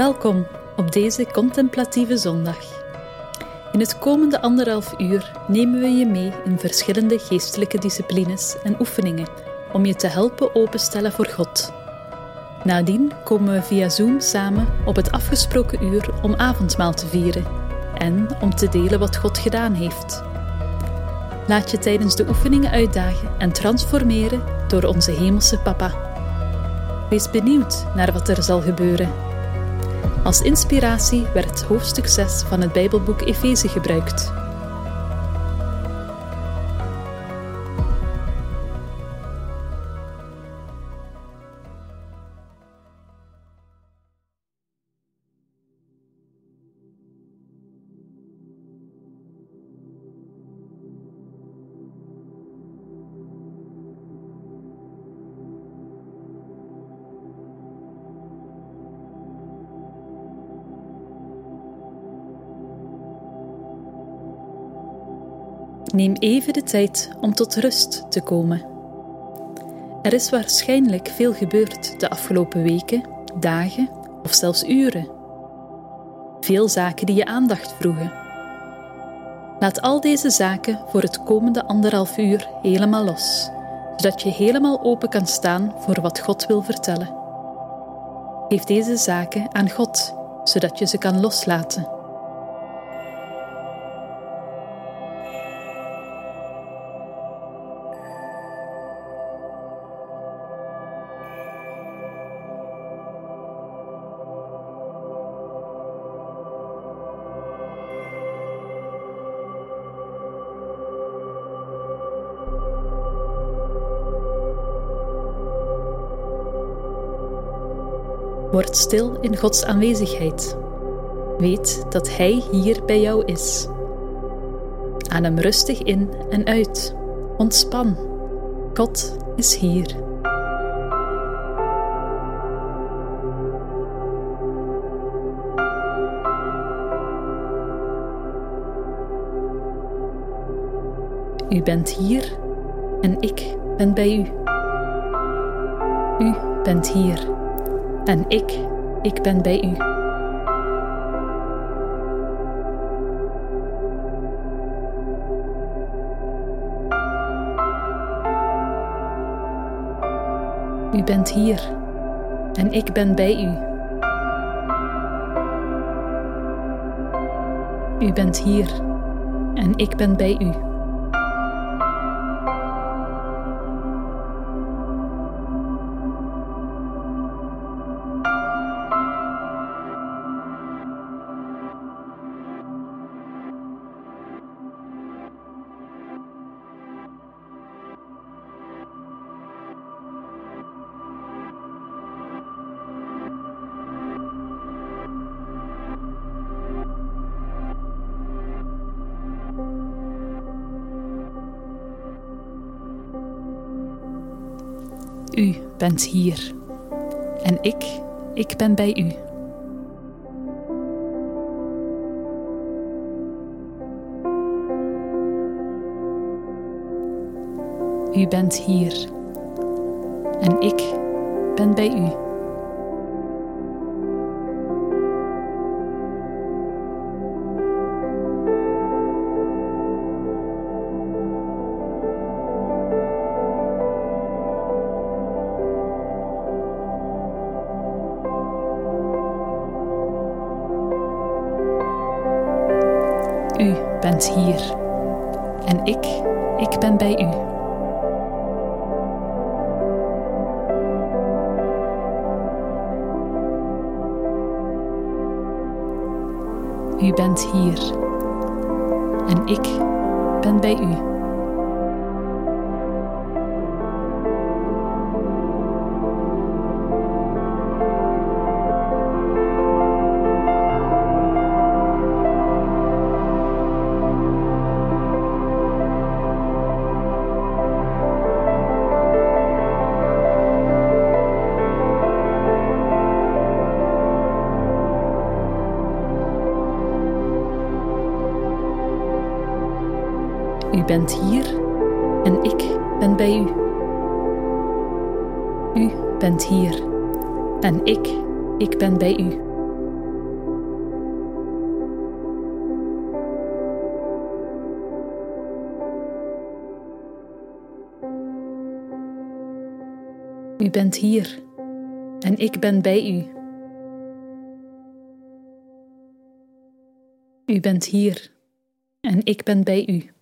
Welkom op deze contemplatieve zondag. In het komende anderhalf uur nemen we je mee in verschillende geestelijke disciplines en oefeningen om je te helpen openstellen voor God. Nadien komen we via Zoom samen op het afgesproken uur om avondmaal te vieren en om te delen wat God gedaan heeft. Laat je tijdens de oefeningen uitdagen en transformeren door onze Hemelse Papa. Wees benieuwd naar wat er zal gebeuren als inspiratie werd hoofdstuk 6 van het Bijbelboek Efeze gebruikt. Neem even de tijd om tot rust te komen. Er is waarschijnlijk veel gebeurd de afgelopen weken, dagen of zelfs uren. Veel zaken die je aandacht vroegen. Laat al deze zaken voor het komende anderhalf uur helemaal los, zodat je helemaal open kan staan voor wat God wil vertellen. Geef deze zaken aan God, zodat je ze kan loslaten. Stil in Gods aanwezigheid. Weet dat Hij hier bij jou is. Adem rustig in en uit. Ontspan. God is hier. U bent hier en ik ben bij u. U bent hier. En ik, ik ben bij u. U bent hier en ik ben bij u. U bent hier en ik ben bij u. bent hier. En ik, ik ben bij u. U bent hier. En ik ben bij u. U ben bij u. bent hier en ik ben bij u. U bent hier en ik, ik ben bij u. U bent hier en ik ben bij u. U bent hier en ik ben bij u.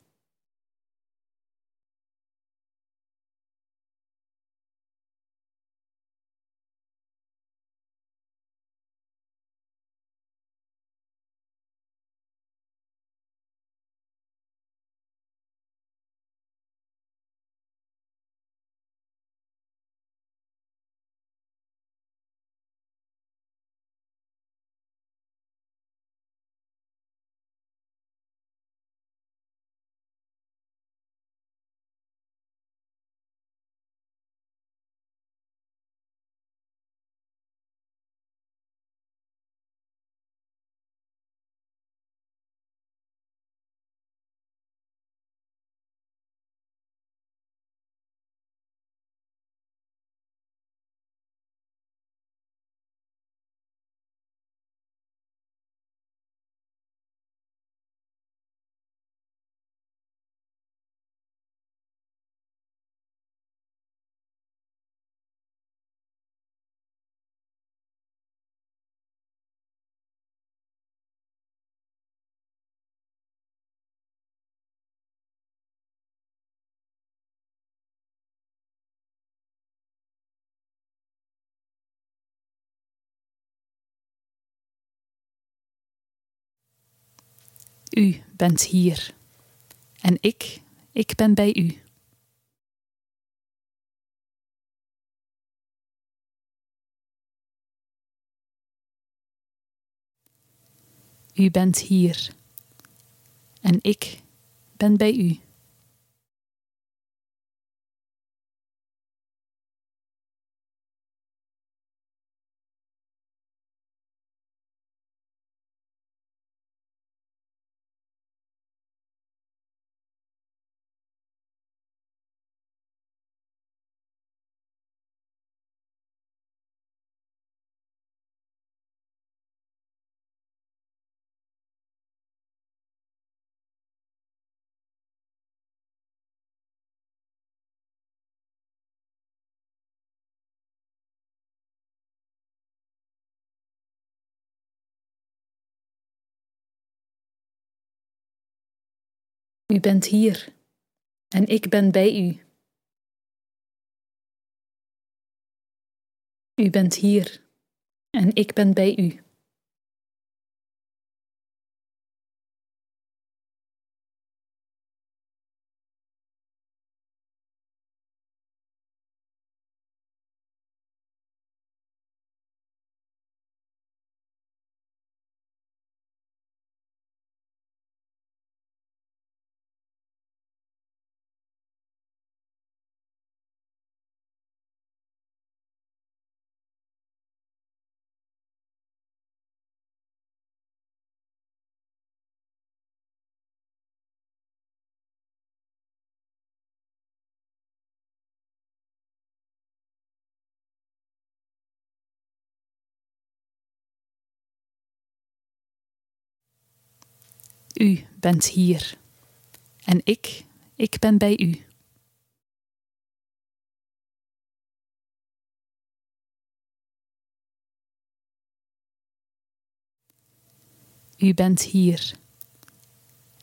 U bent hier en ik, ik ben bij u. U bent hier en ik ben bij u. U bent hier en ik ben bij u. U bent hier en ik ben bij u. U bent hier en ik, ik ben bij u. U bent hier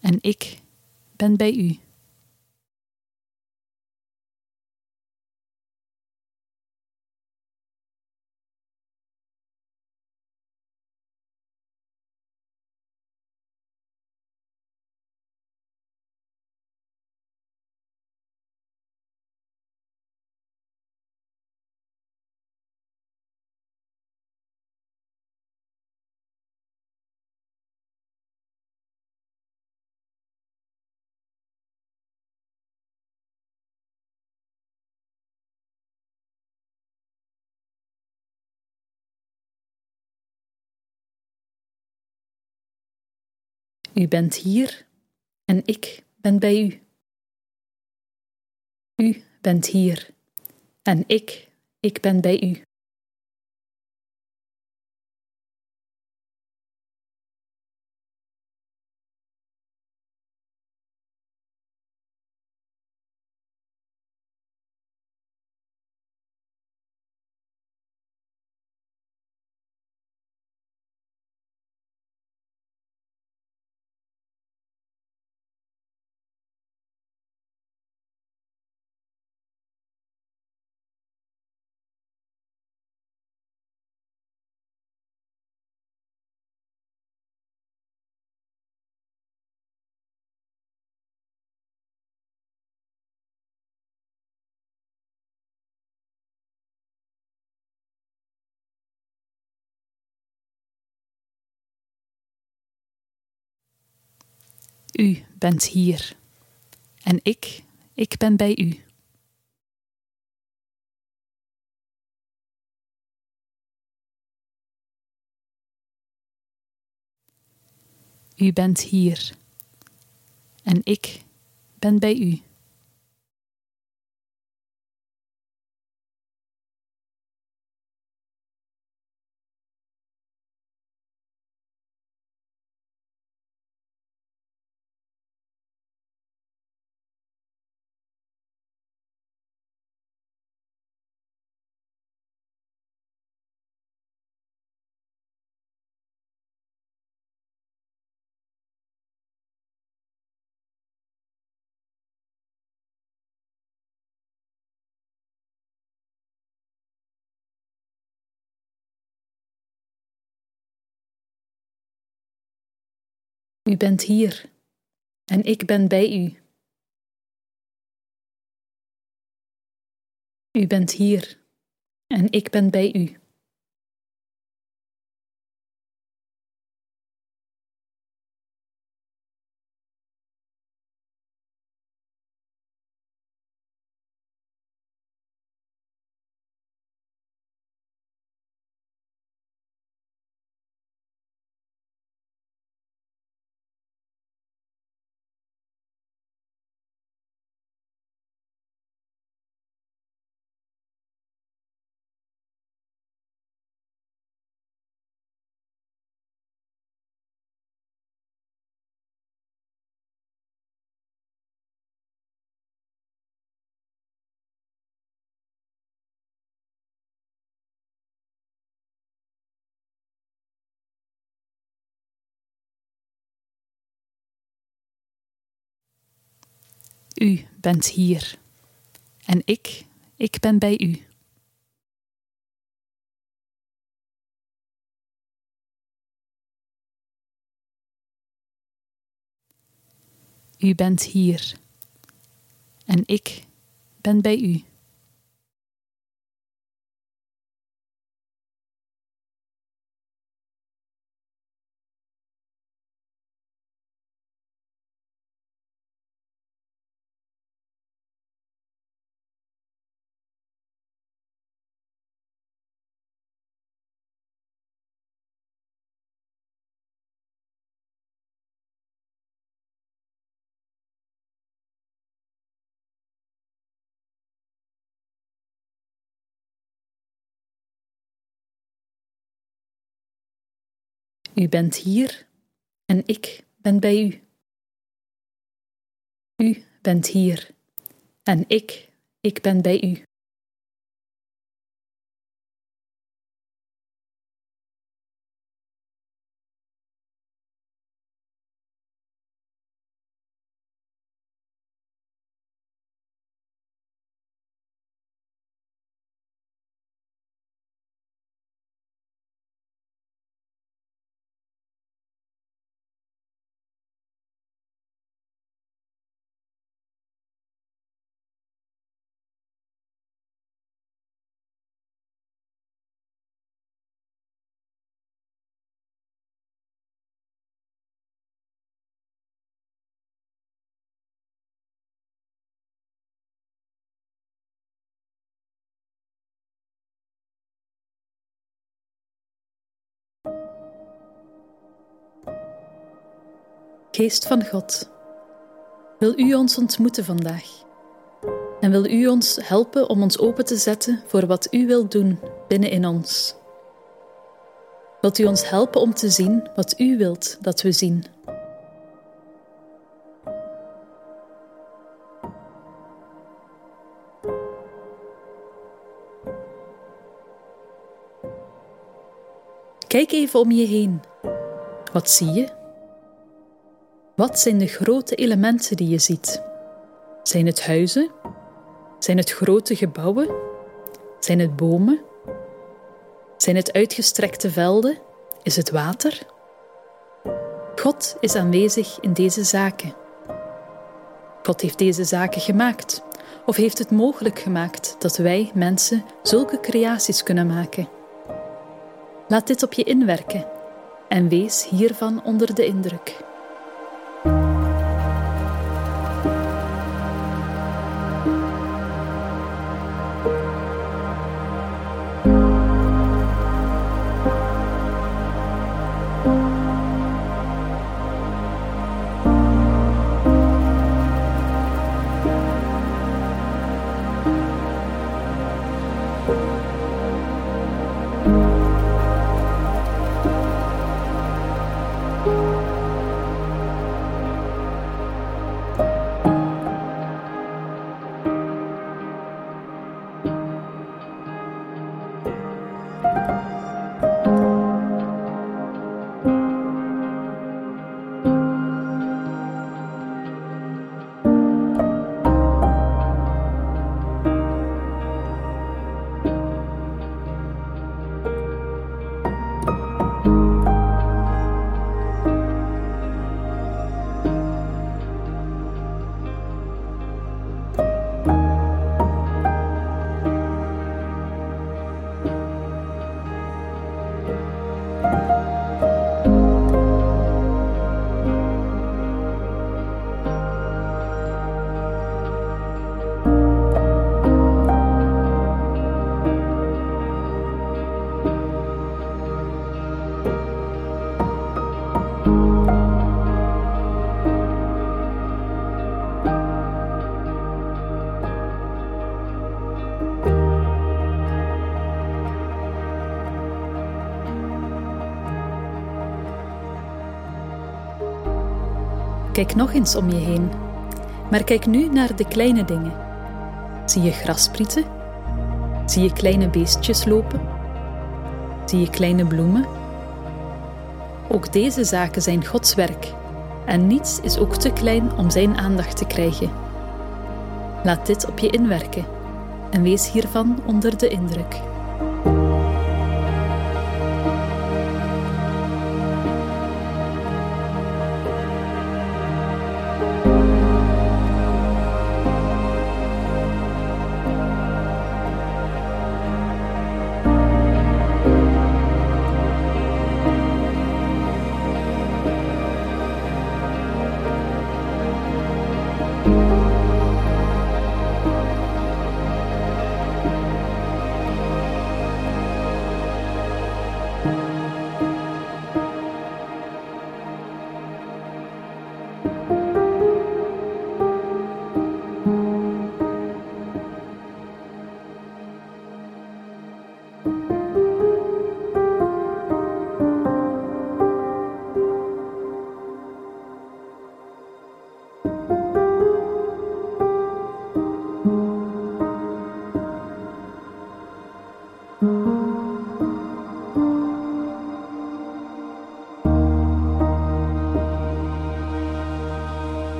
en ik ben bij u. U bent hier en ik ben bij u. U bent hier en ik, ik ben bij u. U bent hier. En ik, ik ben bij u. U bent hier. En ik ben bij u. U bent hier en ik ben bij u. U bent hier en ik ben bij u. U bent hier. En ik, ik ben bij u. U bent hier. En ik ben bij u. U bent hier en ik ben bij u. U bent hier en ik, ik ben bij u. Geest van God, wil U ons ontmoeten vandaag? En wil U ons helpen om ons open te zetten voor wat U wilt doen binnen in ons? Wilt U ons helpen om te zien wat U wilt dat we zien? Kijk even om je heen. Wat zie je? Wat zijn de grote elementen die je ziet? Zijn het huizen? Zijn het grote gebouwen? Zijn het bomen? Zijn het uitgestrekte velden? Is het water? God is aanwezig in deze zaken. God heeft deze zaken gemaakt, of heeft het mogelijk gemaakt dat wij mensen zulke creaties kunnen maken. Laat dit op je inwerken en wees hiervan onder de indruk. Kijk nog eens om je heen, maar kijk nu naar de kleine dingen. Zie je grasprieten? Zie je kleine beestjes lopen? Zie je kleine bloemen? Ook deze zaken zijn Gods werk en niets is ook te klein om Zijn aandacht te krijgen. Laat dit op je inwerken en wees hiervan onder de indruk.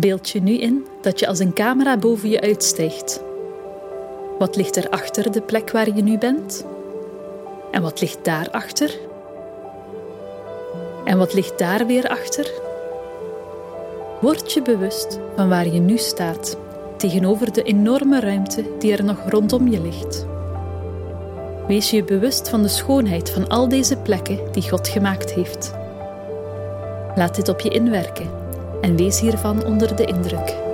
Beeld je nu in dat je als een camera boven je uitstijgt. Wat ligt er achter de plek waar je nu bent? En wat ligt daarachter? En wat ligt daar weer achter? Word je bewust van waar je nu staat tegenover de enorme ruimte die er nog rondom je ligt. Wees je bewust van de schoonheid van al deze plekken die God gemaakt heeft. Laat dit op je inwerken en wees hiervan onder de indruk.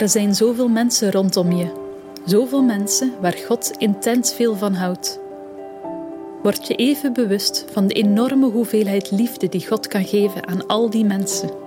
Er zijn zoveel mensen rondom je, zoveel mensen waar God intens veel van houdt. Word je even bewust van de enorme hoeveelheid liefde die God kan geven aan al die mensen.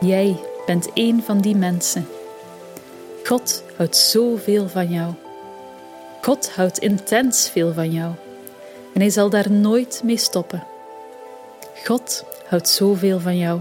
Jij bent een van die mensen. God houdt zoveel van jou. God houdt intens veel van jou. En hij zal daar nooit mee stoppen. God houdt zoveel van jou.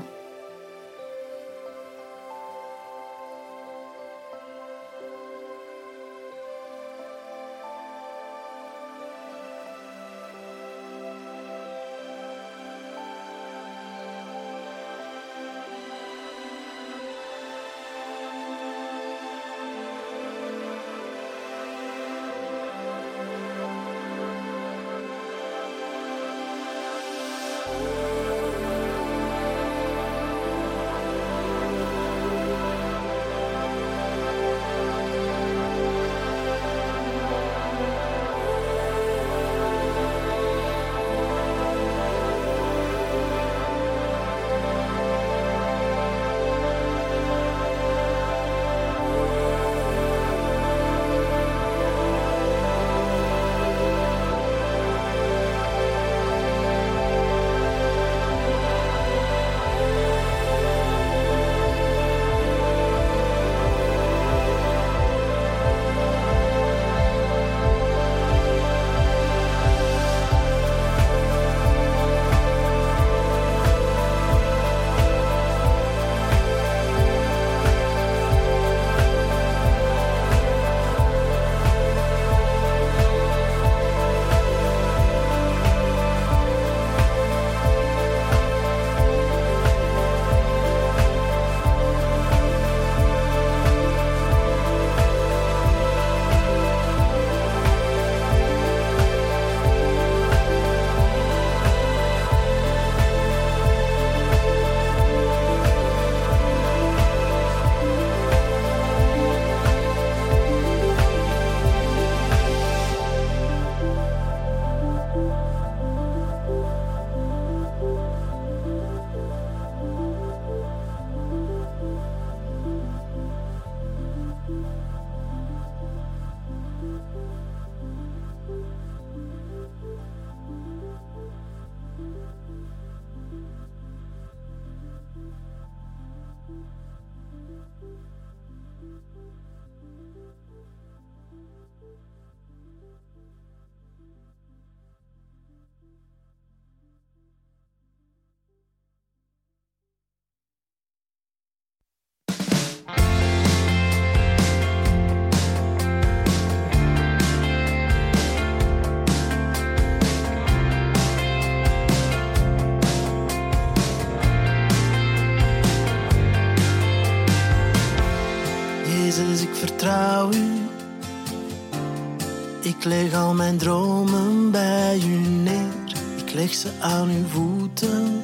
Leg al mijn dromen bij u neer. Ik leg ze aan uw voeten.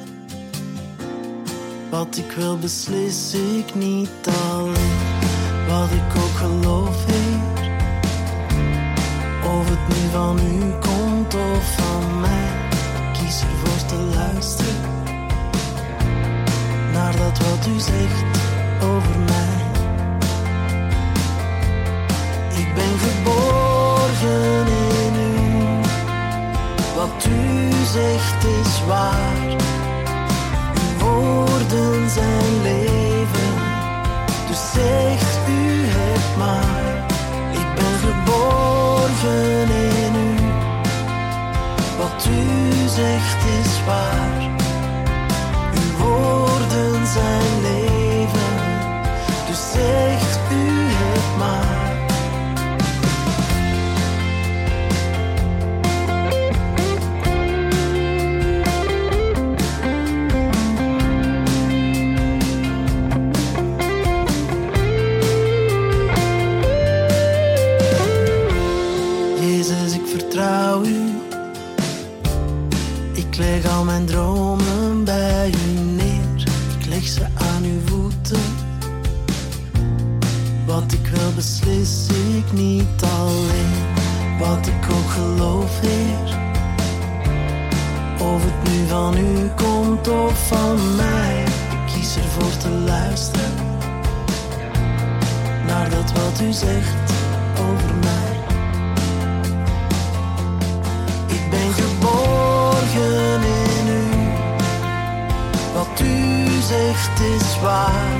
Wat ik wil beslis ik niet alleen. Wat ik ook geloof, Heer. Of het nu van u komt of van mij. Kies ervoor te luisteren. Naar dat wat u zegt over mij. Ik ben geborgen in u. Wat u zegt is waar. Uw woorden zijn leven. Dus zegt u het maar. Ik ben geborgen in u. Wat u zegt is waar. Ik leg al mijn dromen bij u neer. Ik leg ze aan uw voeten. Wat ik wil beslis ik niet alleen. Wat ik ook geloof, Heer. Of het nu van u komt of van mij. Ik kies ervoor te luisteren. Naar dat wat u zegt over mij. Geborgen in u. Wat u zegt is waar.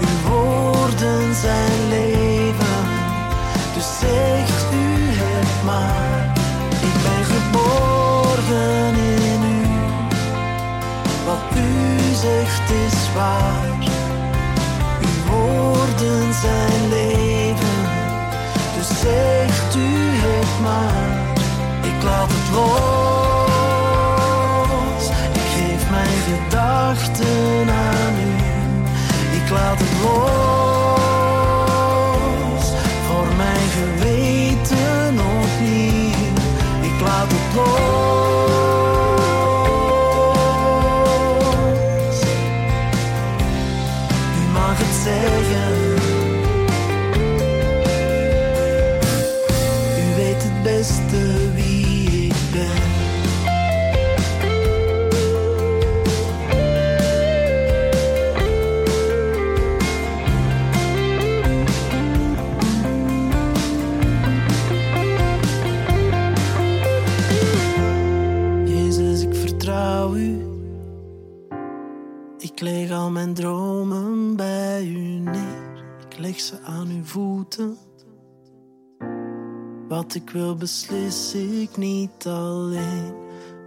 Uw woorden zijn leven. Dus zegt u het maar. Ik ben geborgen in u. Wat u zegt is waar. Uw woorden zijn leven. Dus zegt u het maar. Ik laat het los. Ik geef mijn gedachten aan u. Ik laat het los. Voor mijn geweten opnieuw. Ik laat het los. Mijn dromen bij u neer. Ik leg ze aan uw voeten. Wat ik wil beslis ik niet alleen.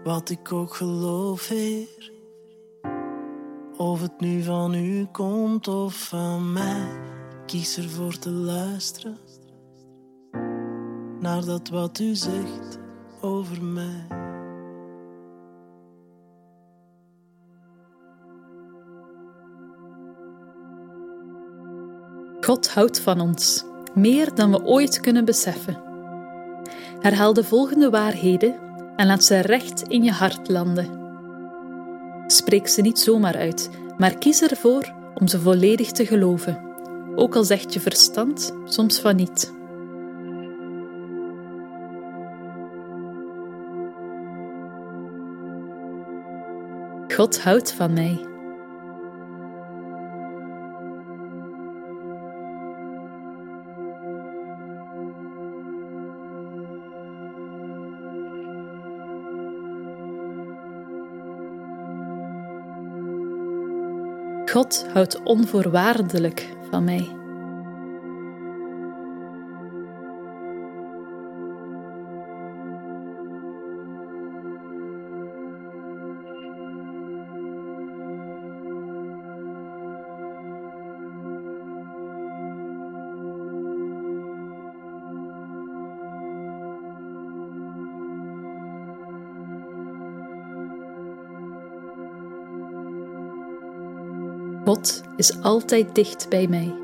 Wat ik ook geloof, Heer. Of het nu van u komt of van mij. Ik kies ervoor te luisteren. Naar dat wat u zegt over mij. God houdt van ons, meer dan we ooit kunnen beseffen. Herhaal de volgende waarheden en laat ze recht in je hart landen. Spreek ze niet zomaar uit, maar kies ervoor om ze volledig te geloven, ook al zegt je verstand soms van niet. God houdt van mij. God houdt onvoorwaardelijk van mij. God is altijd dicht bij mij.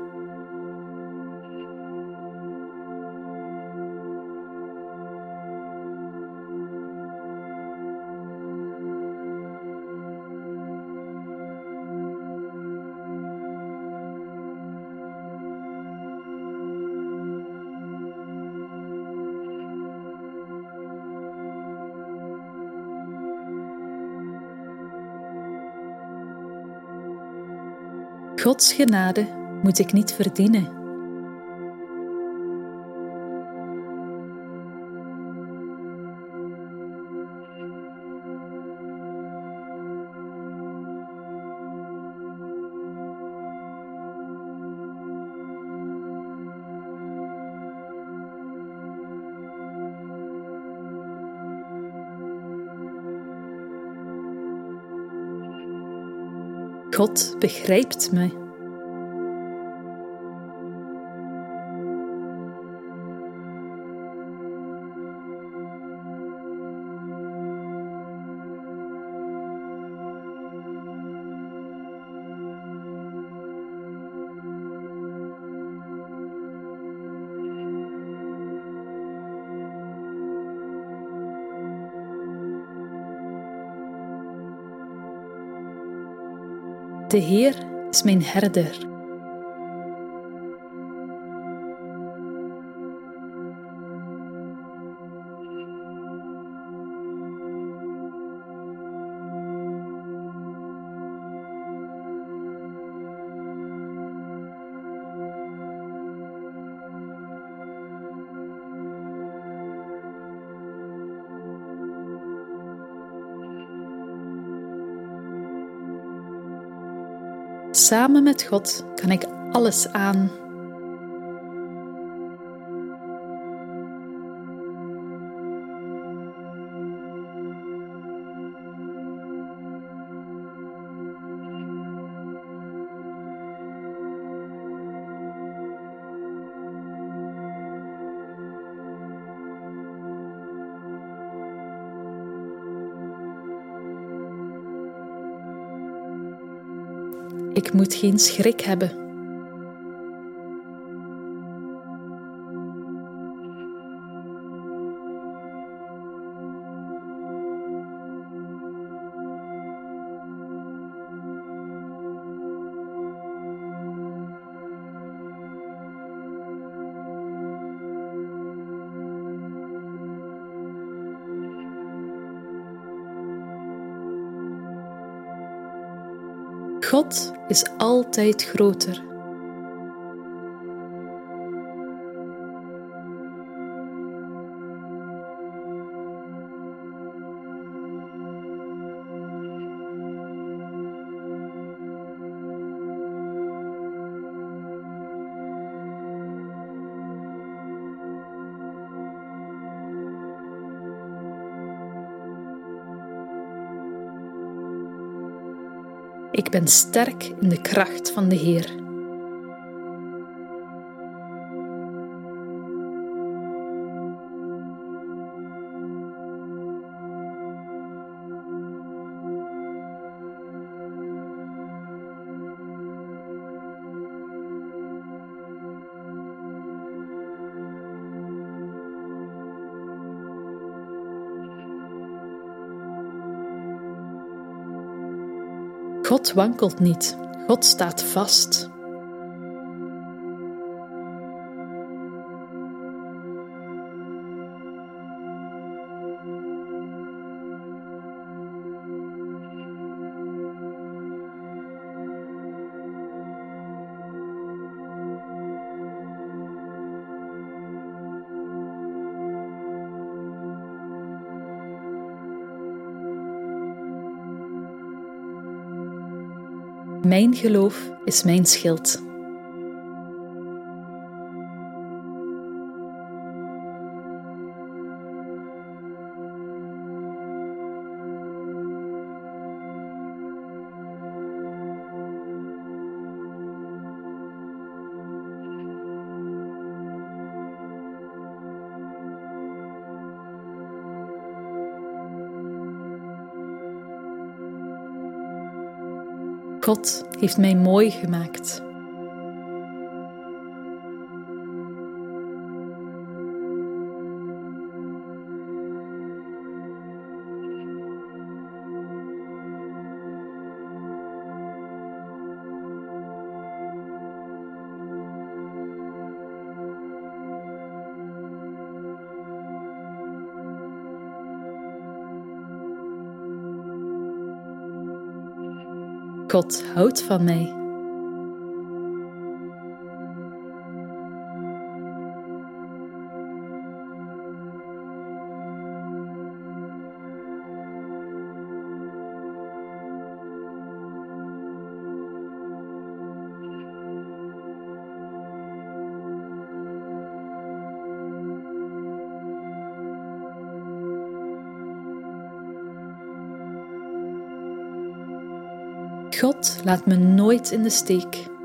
Gods genade moet ik niet verdienen. God begrijpt me. De Heer is mijn herder. Samen met God kan ik alles aan. Ik moet geen schrik hebben. Is altijd groter. Ik ben sterk in de kracht van de Heer. God wankelt niet, God staat vast. Mijn geloof is mijn schild. Heeft mij mooi gemaakt. God houdt van mij. God laat me nooit in de steek.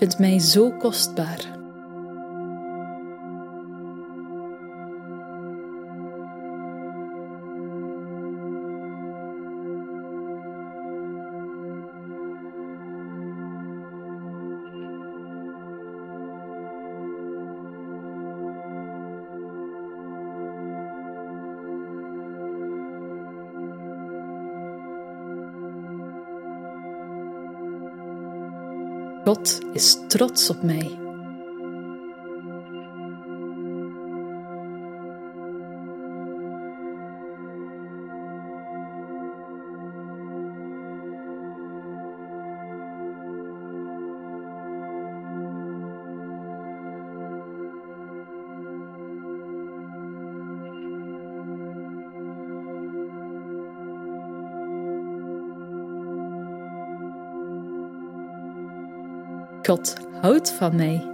Vindt mij zo kostbaar. God is trots op mij. God houdt van mij.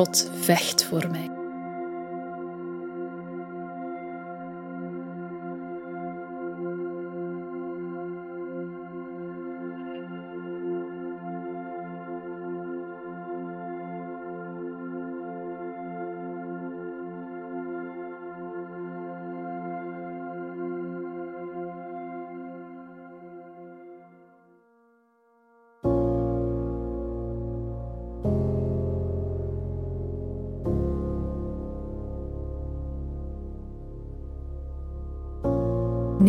God vecht voor mij.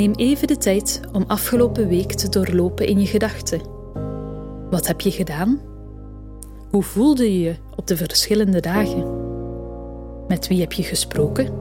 Neem even de tijd om afgelopen week te doorlopen in je gedachten. Wat heb je gedaan? Hoe voelde je je op de verschillende dagen? Met wie heb je gesproken?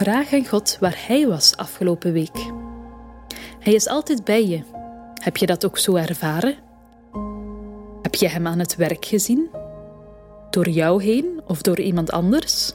Vraag aan God waar Hij was afgelopen week. Hij is altijd bij je. Heb je dat ook zo ervaren? Heb je Hem aan het werk gezien? Door jou heen of door iemand anders?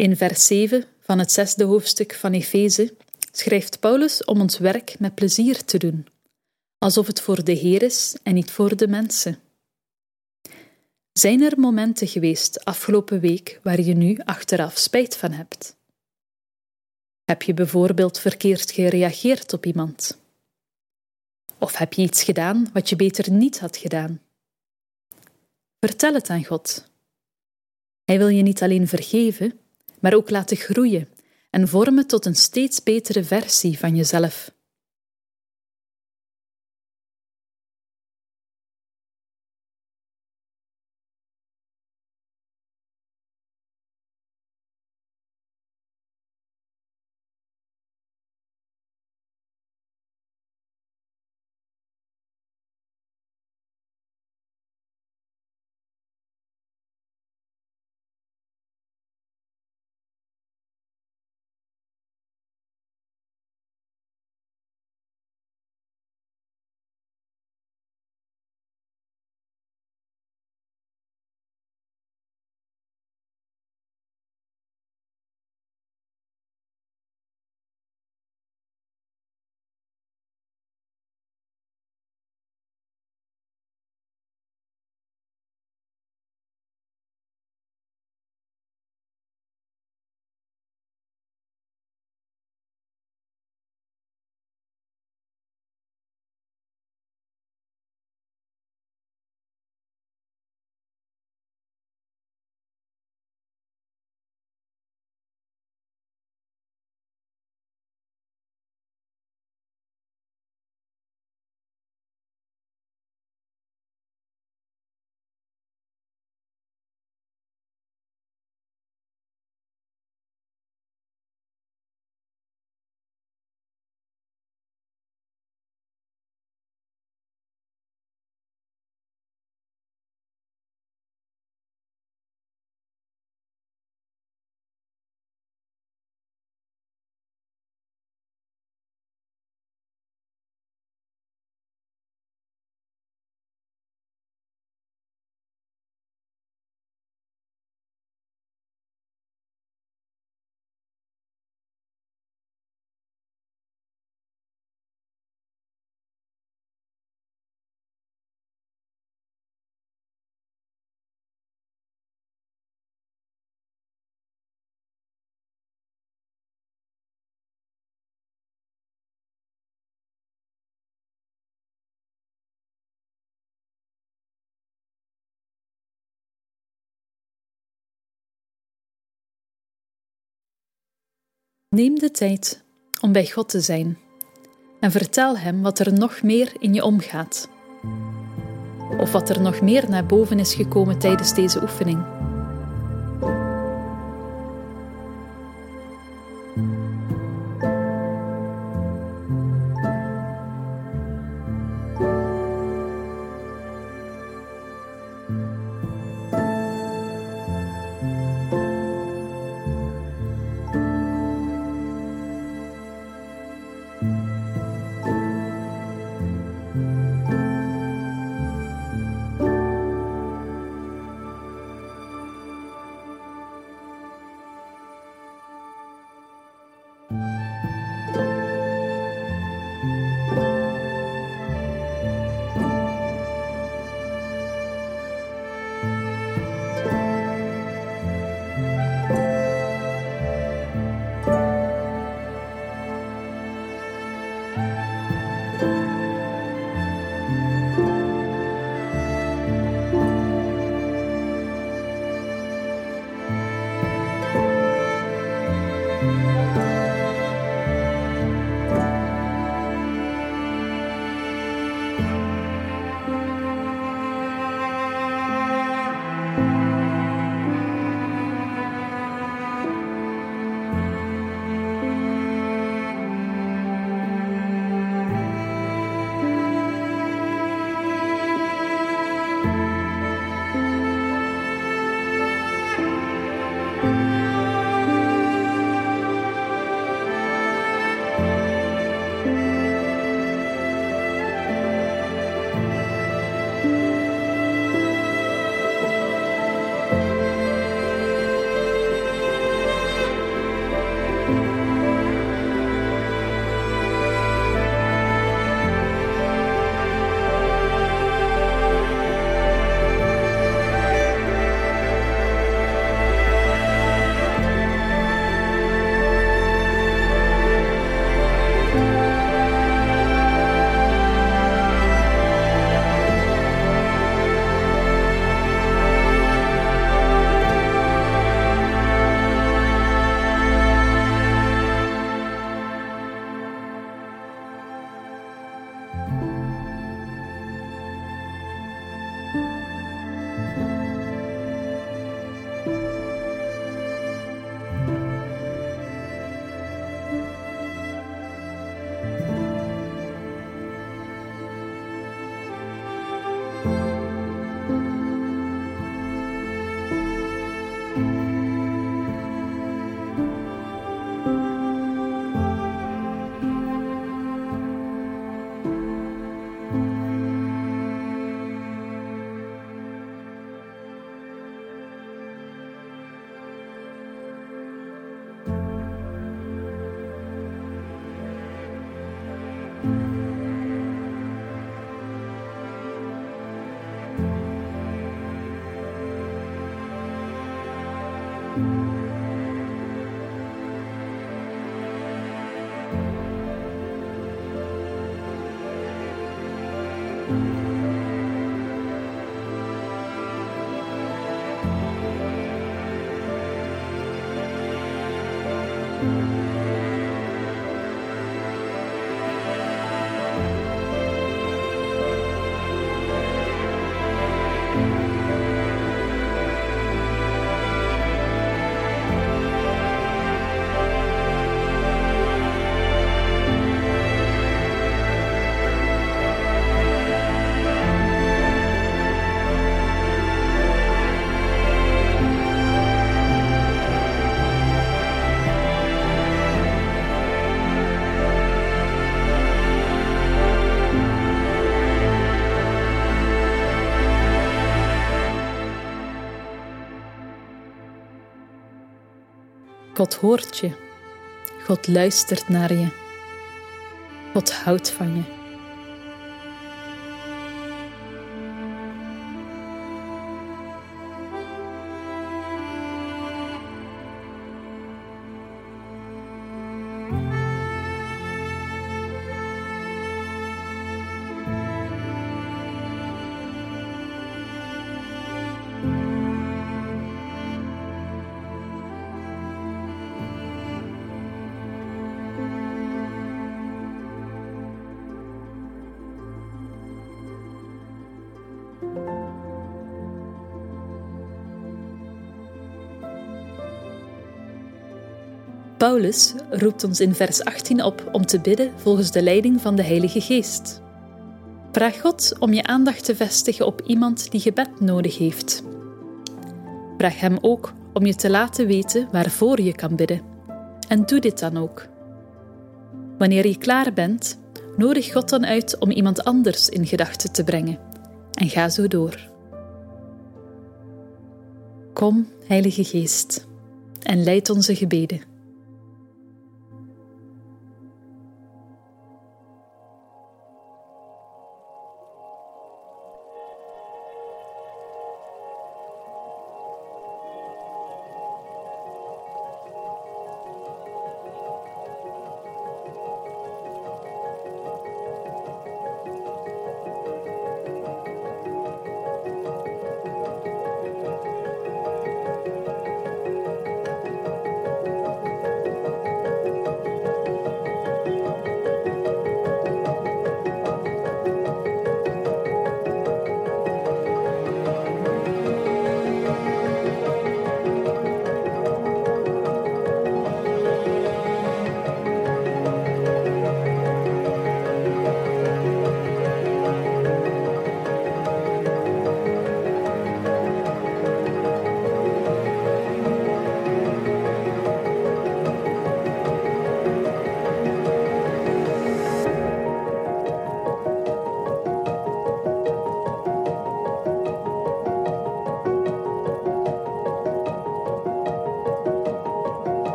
In vers 7 van het zesde hoofdstuk van Efeze schrijft Paulus om ons werk met plezier te doen, alsof het voor de Heer is en niet voor de mensen. Zijn er momenten geweest afgelopen week waar je nu achteraf spijt van hebt? Heb je bijvoorbeeld verkeerd gereageerd op iemand? Of heb je iets gedaan wat je beter niet had gedaan? Vertel het aan God. Hij wil je niet alleen vergeven, maar ook laten groeien en vormen tot een steeds betere versie van jezelf. Neem de tijd om bij God te zijn en vertel Hem wat er nog meer in je omgaat. Of wat er nog meer naar boven is gekomen tijdens deze oefening. God hoort je. God luistert naar je. God houdt van je. Paulus roept ons in vers 18 op om te bidden volgens de leiding van de Heilige Geest. Vraag God om je aandacht te vestigen op iemand die gebed nodig heeft. Vraag Hem ook om je te laten weten waarvoor je kan bidden. En doe dit dan ook. Wanneer je klaar bent, nodig God dan uit om iemand anders in gedachten te brengen. En ga zo door. Kom, Heilige Geest, en leid onze gebeden.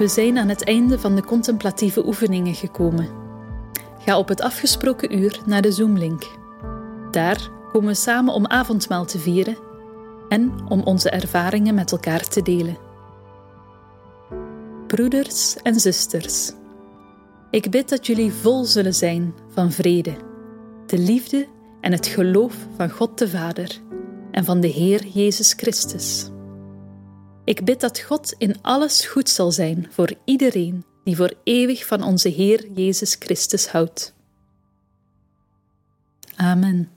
We zijn aan het einde van de contemplatieve oefeningen gekomen. Ga op het afgesproken uur naar de Zoomlink. Daar komen we samen om avondmaal te vieren en om onze ervaringen met elkaar te delen. Broeders en zusters, ik bid dat jullie vol zullen zijn van vrede, de liefde en het geloof van God de Vader en van de Heer Jezus Christus. Ik bid dat God in alles goed zal zijn voor iedereen die voor eeuwig van onze Heer Jezus Christus houdt. Amen.